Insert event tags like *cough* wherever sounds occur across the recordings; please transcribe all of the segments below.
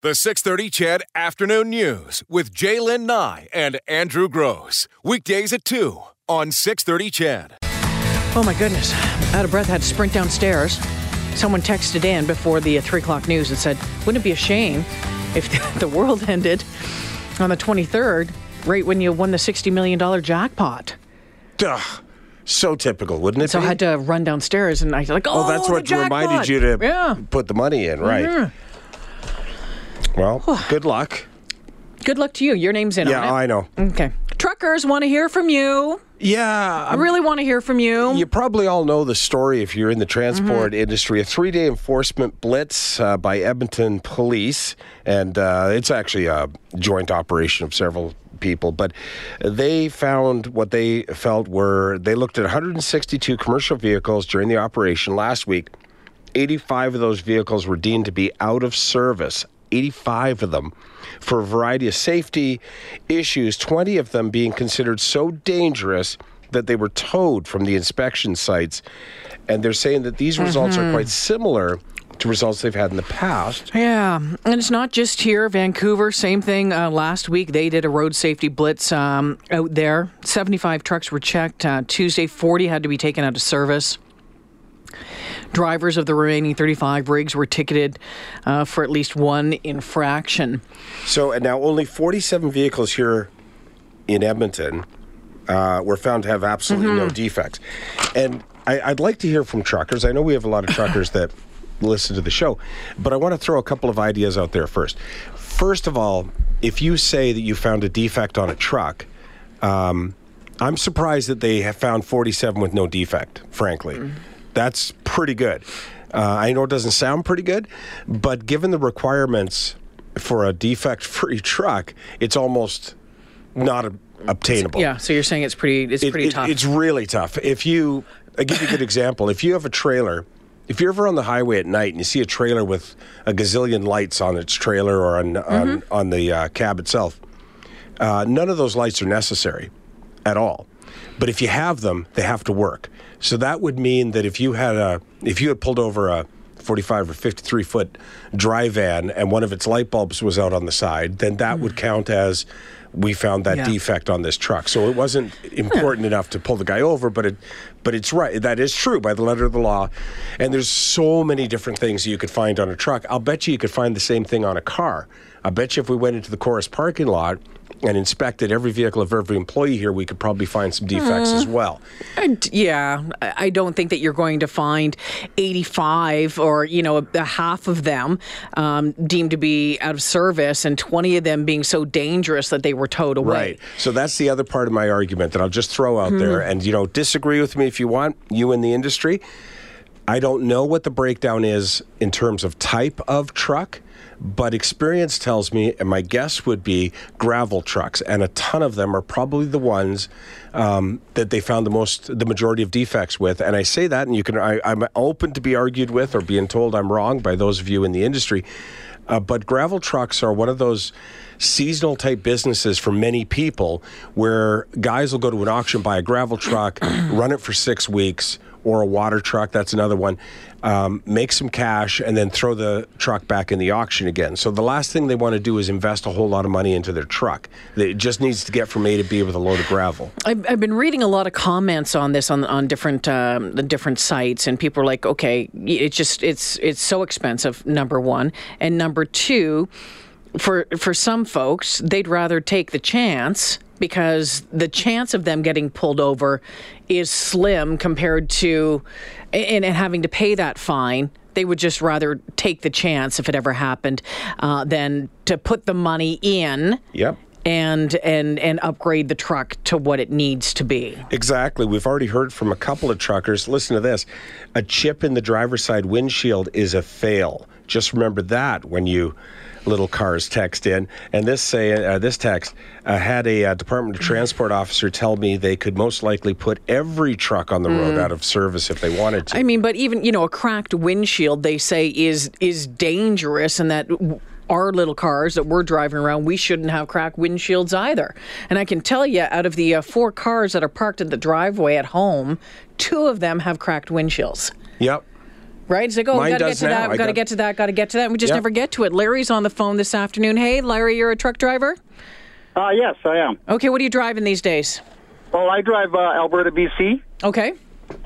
The 630 CHED Afternoon News with J'lyn Nye and Andrew Grose. Weekdays at 2 on 630 CHED. Oh my goodness. Out of breath, had to sprint downstairs. Someone texted in before the uh, 3 o'clock news and said, wouldn't it be a shame if *laughs* the world ended on the 23rd, right when you won the $60 million jackpot? Duh. So typical, wouldn't it So be? I had to run downstairs and I was like, oh, oh, that's what jackpot. reminded you to Yeah. put the money in, right? Mhm. Well, good luck. Good luck to you. Your name's in Yeah, on it. Yeah, I know. Okay. Truckers want to hear from you. Yeah, I really want to hear from you. You probably all know the story if you're in the transport Mm-hmm. industry. A three day enforcement blitz uh, by Edmonton Police, and uh, it's actually a joint operation of several people, but they found what they felt were they looked at 162 commercial vehicles during the operation last week. 85 of those vehicles were deemed to be out of service. 85 of them for a variety of safety issues, 20 of them being considered so dangerous that they were towed from the inspection sites. And they're saying that these results are quite similar to results they've had in the past. Yeah, and it's not just here, Vancouver. Same thing. Uh, last week they did a road safety blitz um, out there. Seventy-five trucks were checked. Uh, Tuesday, forty had to be taken out of service. Drivers of the remaining 35 rigs were ticketed uh, for at least one infraction. So, and now only 47 vehicles here in Edmonton uh, were found to have absolutely no defects. And I, I'd like to hear from truckers. I know we have a lot of truckers that listen to the show, but I want to throw a couple of ideas out there first. First of all, if you say that you found a defect on a truck, um, I'm surprised that they have found 47 with no defect, frankly. That's pretty good. Uh, I know it doesn't sound pretty good, but given the requirements for a defect free *laughs* truck, it's almost not a, obtainable. Yeah, so you're saying it's pretty. It's It- pretty it- tough. It's really tough. If you, I give you a good example. If you have a trailer, if you're ever on the highway at night and you see a trailer with a gazillion lights on its trailer or on on, Mm-hmm. on the uh, cab itself, uh, none of those lights are necessary at all. But if you have them, they have to work. So that would mean that if you had a, if you had pulled over a 45 or 53 foot dry van and one of its light bulbs was out on the side, then that would mm. count as we found that Yeah. defect on this truck. So it wasn't important enough to pull the guy over, but it, but it's right. That is true by the letter of the law. And there's so many different things you could find on a truck. I'll bet you you could find the same thing on a car. I bet you if we went into the Corus parking lot and inspected every vehicle of every employee here, we could probably find some defects as well. And, yeah, I don't think that you're going to find 85 or you know a, a half of them um, deemed to be out of service, and 20 of them being so dangerous that they were towed away. Right. So that's the other part of my argument that I'll just throw out there. And, you know, disagree with me if you want, you in the industry. I don't know what the breakdown is in terms of type of truck, but experience tells me, and my guess would be gravel trucks, and a ton of them are probably the ones um, that they found the most, the majority of defects with. And I say that, and you can, I, I'm open to be argued with or being told I'm wrong by those of you in the industry. Uh, but gravel trucks are one of those seasonal type businesses for many people where guys will go to an auction, buy a gravel truck, *clears throat* run it for six weeks, or a water truck, that's another one, um, make some cash, and then throw the truck back in the auction again. So the last thing they want to do is invest a whole lot of money into their truck. It just needs to get from A to B with a load of gravel. I've, I've been reading a lot of comments on this on on different um, the different sites, and people are like, okay, it's just it's it's so expensive. Number one, and number two, for for some folks, they'd rather take the chance because the chance of them getting pulled over is slim compared to and, and having to pay that fine they would just rather take the chance if it ever happened uh, than to put the money in Yep. and and and upgrade the truck to what it needs to be. Exactly. We've already heard from a couple of truckers. Listen to this a chip in the driver's side windshield is a fail. Just remember that when you little cars text in. And this say uh, this text uh, had a uh, Department of Transport officer tell me they could most likely put every truck on the road out of service if they wanted to. I mean, but even you know, a cracked windshield they say is is dangerous, and that. w- Our little cars that we're driving around, we shouldn't have cracked windshields either. And I can tell you, out of the uh, four cars that are parked in the driveway at home, two of them have cracked windshields. yep. Right? It's like, oh, we Mine got to get to now. that, we I got to got- get to that, got to get to that. And we just Yep. never get to it. Larry's on the phone this afternoon. Hey, Larry, you're a truck driver? Uh, yes, I am. Okay, what are you driving these days? Well, I drive uh, Alberta, BC, Okay.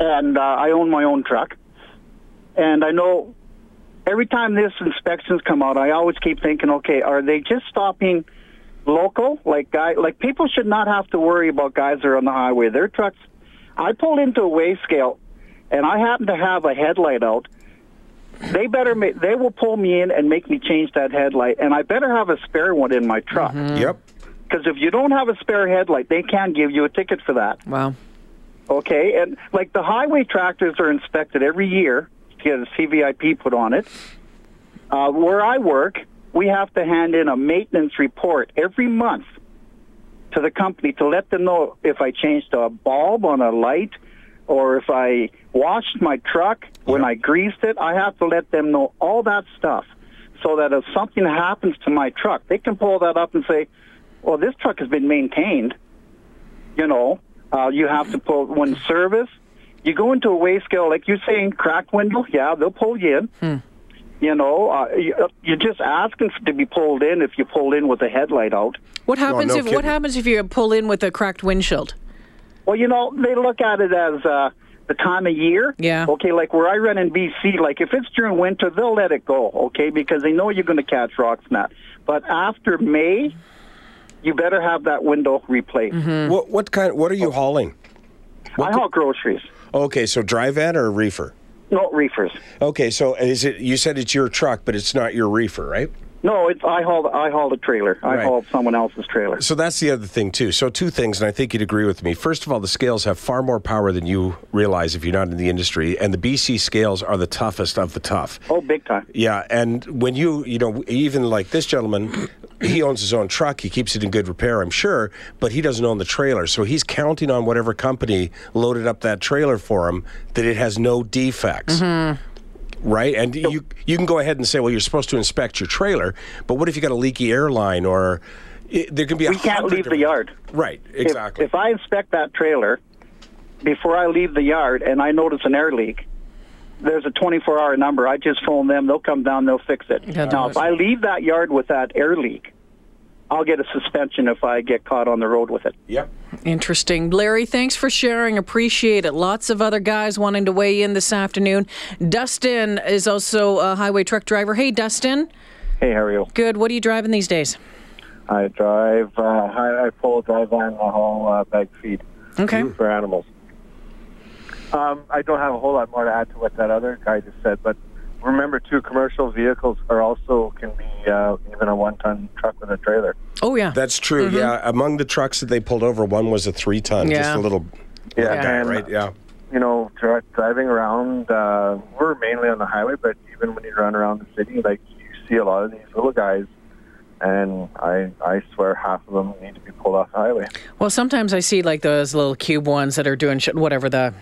and uh, I own my own truck. And I know every time this inspections come out, I always keep thinking, okay, are they just stopping local? Like guy, like people should not have to worry about guys that are on the highway. Their trucks. I pulled into a weigh scale, and I happen to have a headlight out. They better ma- they will pull me in and make me change that headlight, and I better have a spare one in my truck. Yep. Because if you don't have a spare headlight, they can give you a ticket for that. Wow. Okay, and like the highway tractors are inspected every year to get a CVIP put on it. Uh, where I work, we have to hand in a maintenance report every month to the company to let them know if I changed a bulb on a light or if I washed my truck when I greased it. I have to let them know all that stuff so that if something happens to my truck, they can pull that up and say, well, this truck has been maintained. You know, uh, you have to pull when service. You go into a weigh scale, like you're saying, cracked window. Yeah, they'll pull you in. You know, uh, you, uh, you're just asking to be pulled in if you pull in with the headlight out. What happens no if what happens if you pull in with a cracked windshield? Well, you know, they look at it as uh, the time of year. Yeah. Okay, like where I run in BC, like if it's during winter, they'll let it go, okay, because they know you're going to catch rock and that. But after May, you better have that window replaced. What what kind? What are you hauling? I haul groceries, Okay, so dry van or reefer? no reefers. Okay, so is it? You said it's your truck, but it's not your reefer, right? No, it's I haul I haul the trailer. I Right. haul someone else's trailer. So that's the other thing too. So two things, and I think you'd agree with me. First of all, the scales have far more power than you realize if you're not in the industry, and the BC scales are the toughest of the tough. Oh, big time. Yeah, and when you, you know, even like this gentleman, he owns his own truck. He keeps it in good repair, I'm sure, but he doesn't own the trailer. So he's counting on whatever company loaded up that trailer for him that it has no defects. Mm-hmm. Right? And you you can go ahead and say, well, you're supposed to inspect your trailer, but what if you got a leaky airline or it, there can be a We can't hundred leave the yard. Right, If- exactly. If, I inspect that trailer before I leave the yard and I notice an air leak, there's a 24 hour number. I just phone them. They'll come down. They'll fix it. Yeah, now, if. I leave that yard with that air leak, I'll get a suspension if I get caught on the road with it. yep. Interesting. Larry, thanks for sharing. Appreciate it. Lots of other guys wanting to weigh in this afternoon. Dustin is also a highway truck driver. Hey, Dustin. Hey, how are you? Good. What are you driving these days? I drive, uh, I, I pull drive on, I haul uh, bag feed Okay. for animals. Um, I don't have a whole lot more to add to what that other guy just said, but remember too, commercial vehicles are also can be uh, even a one-ton truck with a trailer. Oh, yeah. That's true. Yeah, among the trucks that they pulled over, one was a three ton, just a little Yeah, guy, and right? Yeah. you know, driving around, uh, we're mainly on the highway, but even when you run around the city, like you see a lot of these little guys, and I I swear half of them need to be pulled off the highway. Well, sometimes I see like those little cube ones that are doing sh- whatever the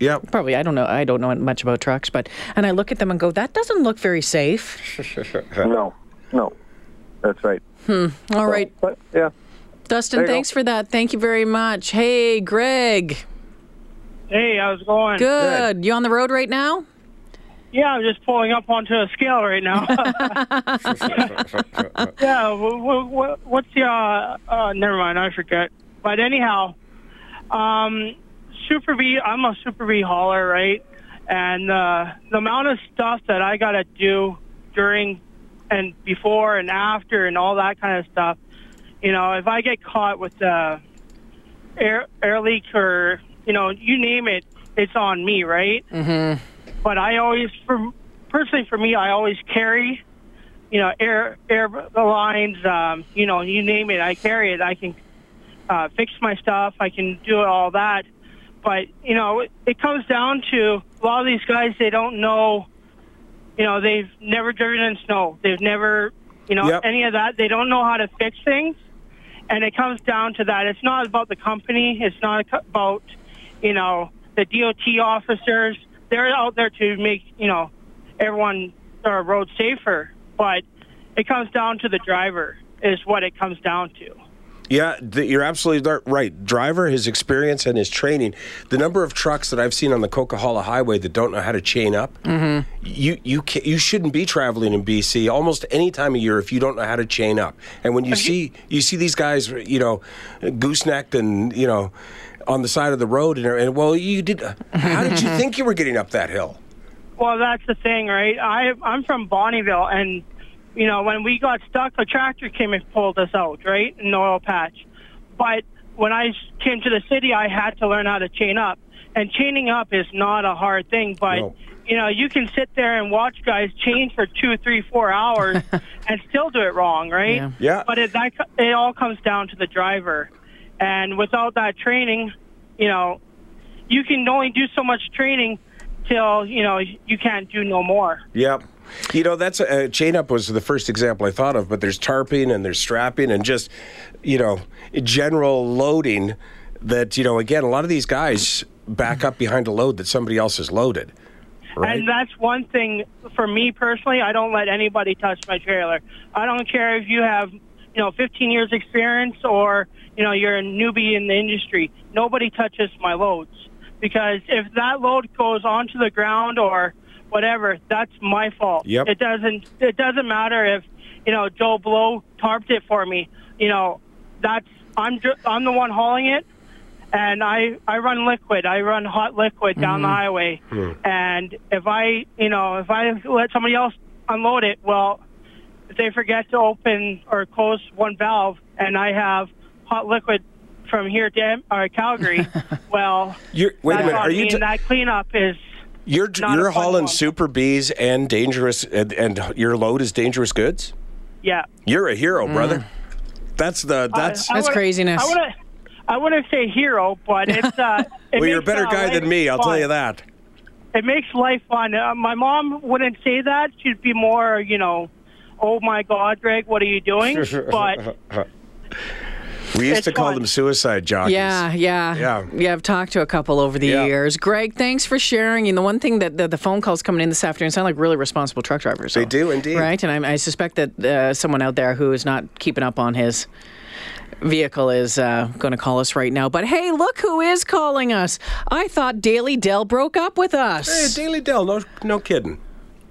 Yeah. probably I don't know I don't know much about trucks, but and I look at them and go, that doesn't look very safe. No, no, that's right. All right, But yeah. Dustin, there you go. thanks for that. Thank you very much. Hey, Greg. Hey, how's it going? Good. You on the road right now? Yeah, I'm just pulling up onto a scale right now. *laughs* *laughs* yeah, w- w- what's the, uh, uh, never mind, I forget. But anyhow, um, Super B, I'm a Super B hauler, right? And uh, the amount of stuff that I got to do during and before and after and all that kind of stuff, you know, if I get caught with uh, air, air leak or, you know, you name it, it's on me, right? but I always, for personally for me, I always carry, you know, air air lines, um, you know, you name it, I carry it. I can uh, fix my stuff. I can do all that. But you know, it, it comes down to a lot of these guys. They don't know. You know, they've never driven in snow. They've never, you know, Yep. any of that. They don't know how to fix things, and it comes down to that. It's not about the company. It's not about, you know, the DOT officers. They're out there to make, you know, everyone our road safer. But it comes down to the driver is what it comes down to. Yeah, th- you're absolutely right. Driver, his experience and his training, the number of trucks that I've seen on the Coquihalla Highway that don't know how to chain up, mm-hmm. you you ca you shouldn't be traveling in BC almost any time of year if you don't know how to chain up. And when you see you see these guys, you know, goosenecked and you know, on the side of the road, and, and well, you did. How did you *laughs* think you were getting up that hill? Well, that's the thing, right? I I'm from Bonnyville, and you know when we got stuck, a tractor came and pulled us out, right, in the oil patch. But when I came to the city, I had to learn how to chain up, and chaining up is not a hard thing. But No. you know, you can sit there and watch guys chain for two, three, four hours *laughs* and still do it wrong, right? Yeah. Yeah. But it that it all comes down to the driver, and without that training, you know, you can only do so much training till you know you can't do no more. Yep. You know, that's uh, chain up was the first example I thought of, but there's tarping and there's strapping and just, you know, general loading that, you know, again, a lot of these guys back up behind a load that somebody else has loaded. Right? And that's one thing for me personally. I don't let anybody touch my trailer. I don't care if you have, you know, 15 years experience or, you know, you're a newbie in the industry. Nobody touches my loads because if that load goes onto the ground or whatever, that's my fault. Yep. It doesn't. It doesn't matter if, you know, Joe Blow tarped it for me. You know, that's I'm ju- I'm the one hauling it and I I run liquid. I run hot liquid down the mm-hmm. highway. Hmm. And if I, you know, if I let somebody else unload it, well, if they forget to open or close one valve, and I have hot liquid from here to or uh, Calgary, *laughs* well, You're, wait a minute. Are you? T- that cleanup is you're not you're hauling one. super B's and dangerous, and, and your load is dangerous goods. yeah. You're a hero, brother. That's the that's. I That's wouldn't- craziness. I wouldn't. I wouldn't say hero, but it's. Uh, *laughs* it well, you're a better uh, guy than me. I'll tell you that. it makes life fun. Uh, my mom wouldn't say that. She'd be more, you know, oh my God, Greg, what are you doing? *laughs* But We used It's to call fun. them suicide jockeys. Yeah, yeah, Yeah. yeah. I've talked to a couple over the Yeah. years. Greg, thanks for sharing. And the one thing that the, the phone calls coming in this afternoon sound like really responsible truck drivers. They do indeed. right? And I, I suspect that uh, someone out there who is not keeping up on his vehicle is uh, going to call us right now. But hey, look who is calling us! I thought Daily Dell broke up with us. Hey, Daily Dell, no, no kidding.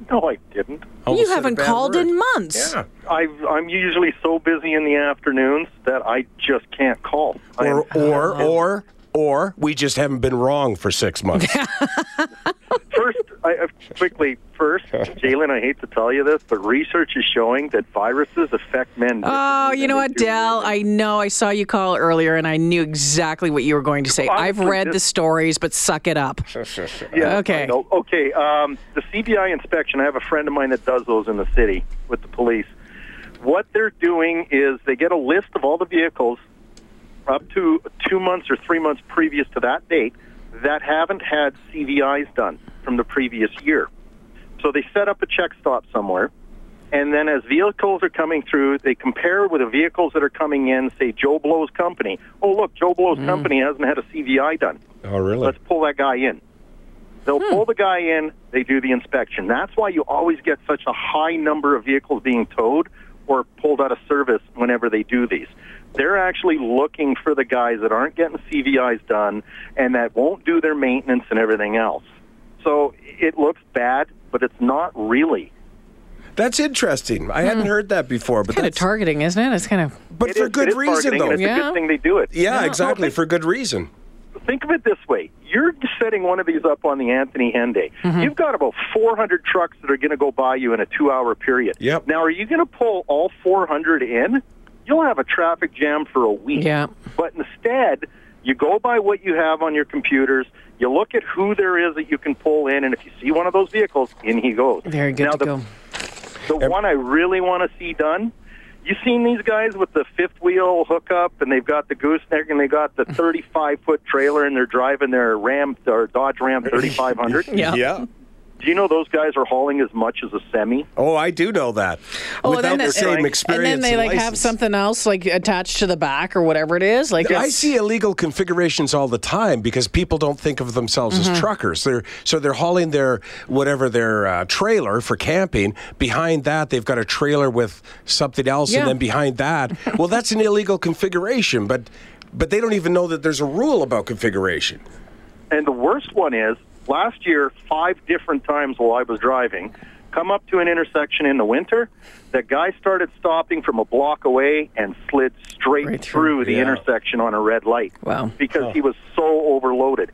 No, I didn't. Almost you haven't called word. in months. Yeah. I, I'm usually so busy in the afternoons that I just can't call. I Or, am- or, or, or we just haven't been wrong for six months. *laughs* First, I, I- quickly, first, *laughs* J'lyn, I hate to tell you this, but research is showing that viruses affect men. Oh, you know than what, Dell? I know I saw you call earlier and I knew exactly what you were going to say. I've read this- the stories, but suck it up. *laughs* Yeah, Okay. Okay. Um, the CVI inspection. I have a friend of mine that does those in the city with the police. What they're doing is they get a list of all the vehicles up to two months or three months previous to that date that haven't had CVIs done from the previous year. So they set up a check stop somewhere, and then as vehicles are coming through, they compare with the vehicles that are coming in. Say Joe Blow's company. Oh, look, Joe Blow's mm. company hasn't had a CVI done oh, really? let's pull that guy in. They'll hmm. pull the guy in, they do the inspection. That's why you always get such a high number of vehicles being towed or pulled out of service whenever they do these. They're actually looking for the guys that aren't getting CVIs done and that won't do their maintenance and everything else. So it looks bad, but it's not really. That's interesting. I hadn't heard that before, but Kind of targeting, isn't it? It's kind of. but It for is- good it is reason, though. and it's a Yeah. good thing they do it. Yeah, Yeah. exactly. No, For good reason. think of it this way. You're setting one of these up on the Anthony Henday. Mm-hmm. You've got about 400 trucks that are going to go by you in a two-hour period. Yep. Now, are you going to pull all 400 in? You'll have a traffic jam for a week. Yeah. But instead, you go by what you have on your computers. You look at who there is that you can pull in, and if you see one of those vehicles, in he goes. Very good now, to the, go. The one I really want to see done. You seen these guys with the fifth wheel hookup, and they've got the gooseneck, and they got the 35 foot trailer, and they're driving their Ram or Dodge Ram 3500. *laughs* Yeah. Yeah. Do you know those guys are hauling as much as a semi? Oh, I do know that. Oh, Without then the they- same experience. and then they like have something else like attached to the back or whatever it is. Like I see illegal configurations all the time because people don't think of themselves Mm-hmm. as truckers. They're so they're hauling their whatever their uh, trailer for camping. Behind that, they've got a trailer with something else, Yeah. and then behind that, well, that's an illegal configuration. But but they don't even know that there's a rule about configuration. And the worst one is last year, five different times while I was driving, come up to an intersection in the winter. The guy started stopping from a block away and slid straight Right through. through, the Yeah. intersection on a red light. Wow. Because he was so overloaded.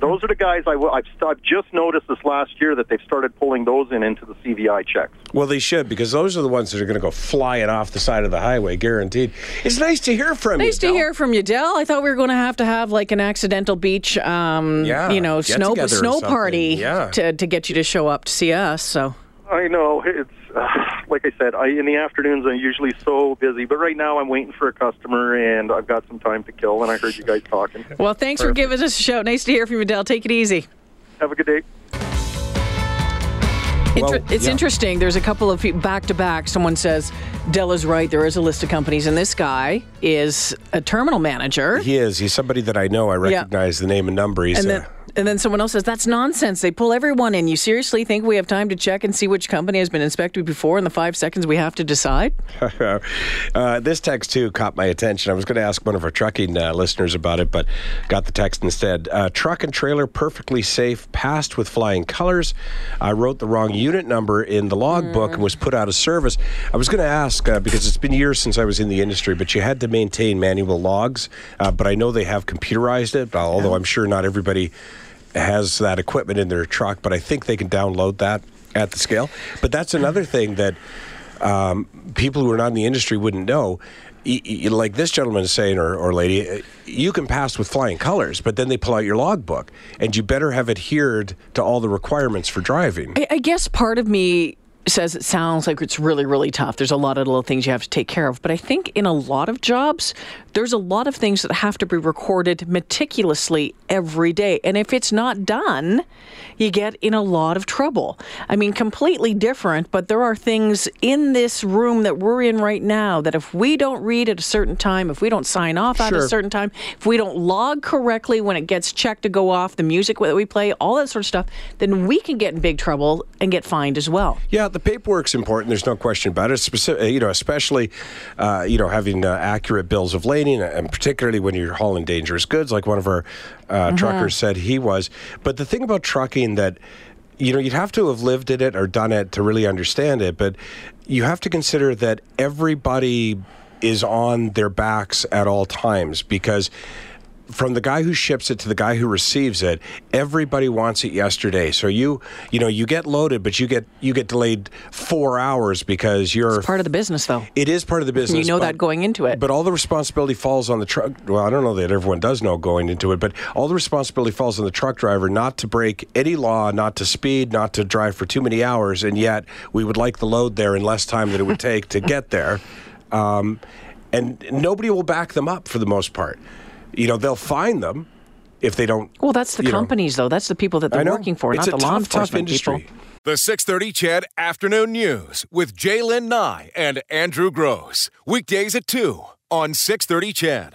Those are the guys I, have I've just noticed this last year that they've started pulling those in into the CVI checks. Well, they should because those are the ones that are going to go flying off the side of the highway, guaranteed. It's nice to hear from you. Nice to Del. hear from you, Dell. I thought we were going to have to have like an accidental beach, um, Yeah, you know, snow together snow party Yeah. to to get you to show up to see us. So I know it's uh, like I said. I, in the afternoons, I'm usually so busy, but right now I'm waiting for a customer, and I've got some time to kill. And I heard you guys talking. well, thanks for giving us a show. Nice to hear from you, Dell. Take it easy. Have a good day. Inter- Well, it's yeah. interesting. There's a couple of back to back. Someone says Dell is right. There is a list of companies, and this guy is a terminal manager. He is. He's somebody that I know. I recognize the name and number. He's and then, and then someone else says that's nonsense. They pull everyone in. You seriously think we have time to check and see which company has been inspected before in the five seconds we have to decide? *laughs* uh, this text too caught my attention. I was going to ask one of our trucking uh, listeners about it, but got the text instead. Uh, truck and trailer perfectly safe, passed with flying colors. I wrote the wrong unit number in the logbook and was put out of service. I was going to ask uh, because it's been years since I was in the industry, but you had to maintain manual logs. Uh, but I know they have computerized it, although I'm sure not everybody has that equipment in their truck. But I think they can download that at the scale. But that's another thing that um, people who are not in the industry wouldn't know. Y- y- Like this gentleman is saying, or, or lady, uh, you can pass with flying colors, but then they pull out your logbook, and you better have adhered to all the requirements for driving. I, I guess part of me says it sounds like it's really, really tough. There's a lot of little things you have to take care of. But I think in a lot of jobs, there's a lot of things that have to be recorded meticulously every day. And if it's not done, you get in a lot of trouble. I mean, completely different, but there are things in this room that we're in right now that if we don't read at a certain time, if we don't sign off at Sure. a certain time, if we don't log correctly when it gets checked to go off, the music that we play, all that sort of stuff, then we can get in big trouble and get fined as well. Yeah, the paperwork's important. There's no question about it. Specific, you know, especially, uh, you know, having uh, accurate bills of lading, and particularly when you're hauling dangerous goods, like one of our uh, truckers said he was. But the thing about trucking that, you know, you'd have to have lived in it or done it to really understand it. But you have to consider that everybody is on their backs at all times because from the guy who ships it to the guy who receives it, everybody wants it yesterday. So you, you know, you get loaded, but you get you get delayed four hours because you're Part of the business, though. it is part of the business. You know but- that going into it. But all the responsibility falls on the truck. Well, I don't know that everyone does know going into it, but all the responsibility falls on the truck driver not to break any law, not to speed, not to drive for too many hours. And yet, we would like the load there in less time than it would *laughs* take to get there. Um, and nobody will back them up for the most part. You know, they'll find them if they don't. Well, that's the you know. companies, though. That's the people that they're working for, it's not a the law tough, tough enforcement industry. people. The 630 CHED Afternoon News with J'lyn Nye and Andrew Grose. Weekdays at 2 on 630 CHED.